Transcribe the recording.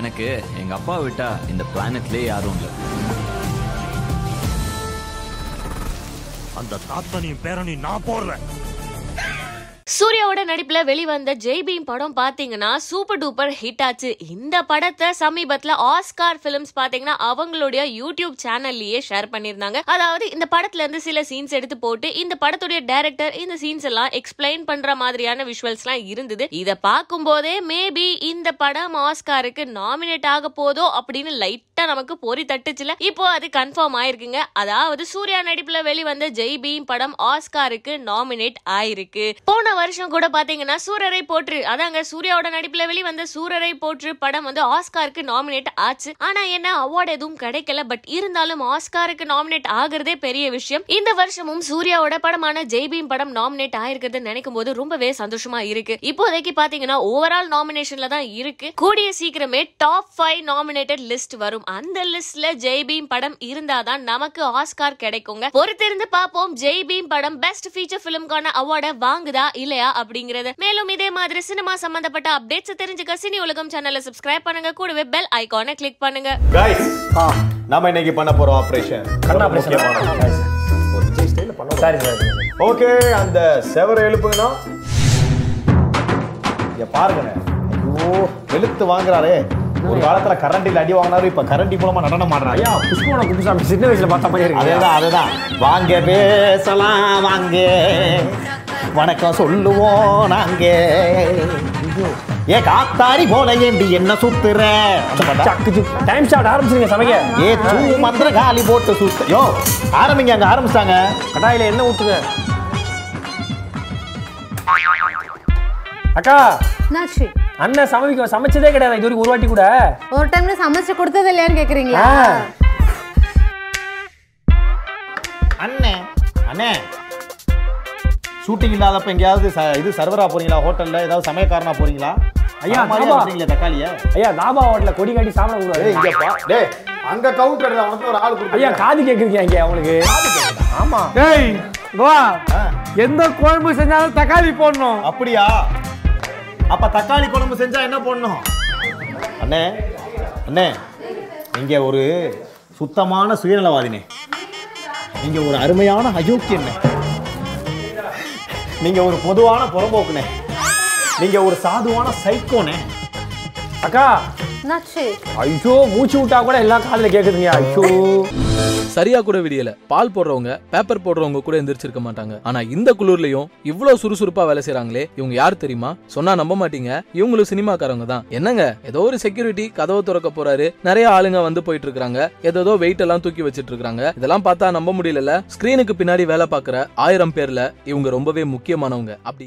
எனக்கு எங்க அப்பா விட்டா இந்த பிளானட்லயே யாரும் இல்லை. அந்த தாத்தனையும் பேரனையும் நான் போடுறேன். சூர்யாவோட நடிப்புல வெளிவந்த ஜெய்பீம் படம் பாத்தீங்கன்னா சூப்பர் டூப்பர் ஹிட் ஆச்சு. இந்த படத்தை சமீபத்துல ஆஸ்கார் பிலிம்ஸ் பாத்தீங்கன்னா அவங்களுடைய யூடியூப் சேனல்லயே ஷேர் பண்ணிருந்தாங்க அதாவது இந்த படத்துல இருந்து சில சீன்ஸ் எடுத்து போட்டு இந்த படத்துடைய டைரக்டர் இந்த சீன்ஸ் எல்லாம் எக்ஸ்பிளைன் பண்ற மாதிரியான விஷுவல்ஸ் எல்லாம் இருந்தது. இதை பார்க்கும் போதே மேபி இந்த படம் ஆஸ்காருக்கு நாமினேட் ஆக போதோ அப்படின்னு கரெக்டா நமக்கு பொறி தட்டுச்சுல? இப்போ அது கன்ஃபார்ம் ஆயிருக்குங்க. அதாவது சூர்யா நடிப்புல வெளிவந்த ஜெய் பீம் படம் ஆஸ்காருக்கு நாமினேட் ஆயிருக்கு. போன வருஷம் கூட பாத்தீங்கன்னா சூரரை போற்று. அதாங்க சூர்யாவோட நடிப்புல வெளிவந்த சூரரை போற்று படம் வந்து ஆஸ்காருக்கு நாமினேட் ஆச்சு. ஆனா என்ன அவார்டு எதுவும் கிடைக்கல. பட் இருந்தாலும் ஆஸ்காருக்கு நாமினேட் ஆகுறதே பெரிய விஷயம். இந்த வருஷமும் சூர்யாவோட படமான ஜெய் பீம் படம் நாமினேட் ஆயிருக்கிறது நினைக்கும் போது ரொம்பவே சந்தோஷமா இருக்கு. இப்போதைக்கு பாத்தீங்கன்னா ஓவரால் நாமினேஷன்ல தான் இருக்கு. கூடிய சீக்கிரமே டாப் ஃபைவ் நாமினேட்டட் லிஸ்ட் வரும். அந்த லிஸ்ட்ல ஜெய் பீம் படம் இருந்தாதான் நமக்கு ஆஸ்கார் கிடைக்குங்க. பொறுத்திருந்து பார்ப்போம் ஜெய் பீம் படம் பெஸ்ட் ஃபீச்சர் பிலிம்கான அவார்டை வாங்குதா இல்லையா அப்படிங்கறது. மேலும் இதே மாதிரி சினிமா சம்பந்தப்பட்ட அப்டேட்ஸ் தெரிஞ்சுக்க சினி உலகம் சேனலை சப்ஸ்கிரைப் பண்ணுங்க. கூடவே பெல் ஐகானை கிளிக் பண்ணுங்க. கைஸ் நாம இன்னைக்கு பண்ண போறோம் ஆபரேஷன் கண் ஆபரேஷன் சாரி சார் ஓகே அந்த செவரை எழுப்புங்கண்ணா. பாருங்கண்ணே. ஐயோ வெளுத்து வாங்குறாரே. ஒரு காலத்துல கரண்டில அடி வாங்கினாரு இப்ப கரண்டி மூலமா நடனம் ஆடுறாரு. ஐயா புஷ்பவன குப்புசாமி சின்ன வயசுல பார்த்த மாதிரி இருக்கு அதேதான் அதேதான். வாங்க பேசலாம் வாங்க. வணக்கம் சொல்லுவோம் நாங்க ஏ காத்தாரி போல ஏண்டி என்ன சுத்துற? டைம் ஸ்டார்ட் ஆரம்பிச்சிருங்க சமைக்க. ஏ தூ மந்திர காலி போட்டு சுத்த. யோ ஆரம்பிங்க அங்க ஆரம்பிச்சாங்க கடாயில என்ன ஊத்துங்க. அக்கா. என்னாச்சு? அண்ணன் சமைக்க சமைச்சதே கிடையாது. இது வரைக்கும் ஒரு வாட்டி கூட. ஒரு டைம்ல சமைச்சு கொடுத்தது இல்லையான்னு கேக்குறீங்களா. அண்ணே அண்ணே. ஷூட்டிங் இல்லாதப்ப எங்கேயாவது ச- இது சர்வரா போறீங்களா? ஹோட்டல்ல ஏதாவது சமயக்காரனா போறீங்களா? ஐயா, மாதிரியா தக்காளிய? ஐயா தாபா ஹோட்டல்ல கொடி காட்டி சாப்பிட கூடாது. இங்க பா டேய் அங்க கவுண்டர்ல உனக்கு ஒரு ஆள் ஐயா கொடுத்தீங்க காது கேக்குறீங்க இங்க அவங்களுக்கு. ஆமா. டேய் வா எந்த குழம்பு செஞ்சாலும் தக்காளி போடணும். அப்படியா? அப்ப தக்காளி குழம்பு செஞ்சா என்ன பண்ணணும் அண்ணே அண்ணே நீங்க ஒரு சுத்தமான சுயநலவாதினே. நீங்க ஒரு அருமையான அயோக்கியண்ணே. நீங்க ஒரு பொதுவான புறம்போக்குனே நீங்க ஒரு சாதுவான சைக்கோனே அக்கா ஐயோ மூச்சு விட்டா கூட எல்லாம் காதுல கேக்குதுங்க ஐயோ சரியா கூட விடியல. பால் போடுறவங்க பேப்பர் போடுறவங்க கூட எந்திரிச்சிருக்க மாட்டாங்க. ஆனா இந்த குளிர்லயும் இவ்வளவு சுறுசுறுப்பா வேலை செய்யறாங்களே இவங்க யார் தெரியுமா? சொன்னா நம்ப மாட்டீங்க. இவங்களும் சினிமாக்காரங்க தான். என்னங்க? ஏதோ ஒரு செக்யூரிட்டி கதவை திறக்க போறாரு. நிறைய ஆளுங்க வந்து போயிட்டு இருக்காங்க ஏதோ வெயிட் எல்லாம் தூக்கி வச்சிட்டு இருக்காங்க இதெல்லாம் பார்த்தா நம்ப முடியல ஸ்கிரீனுக்கு பின்னாடி வேலை பாக்குற ஆயிரம் பேர்ல இவங்க ரொம்பவே முக்கியமானவங்க. அப்படி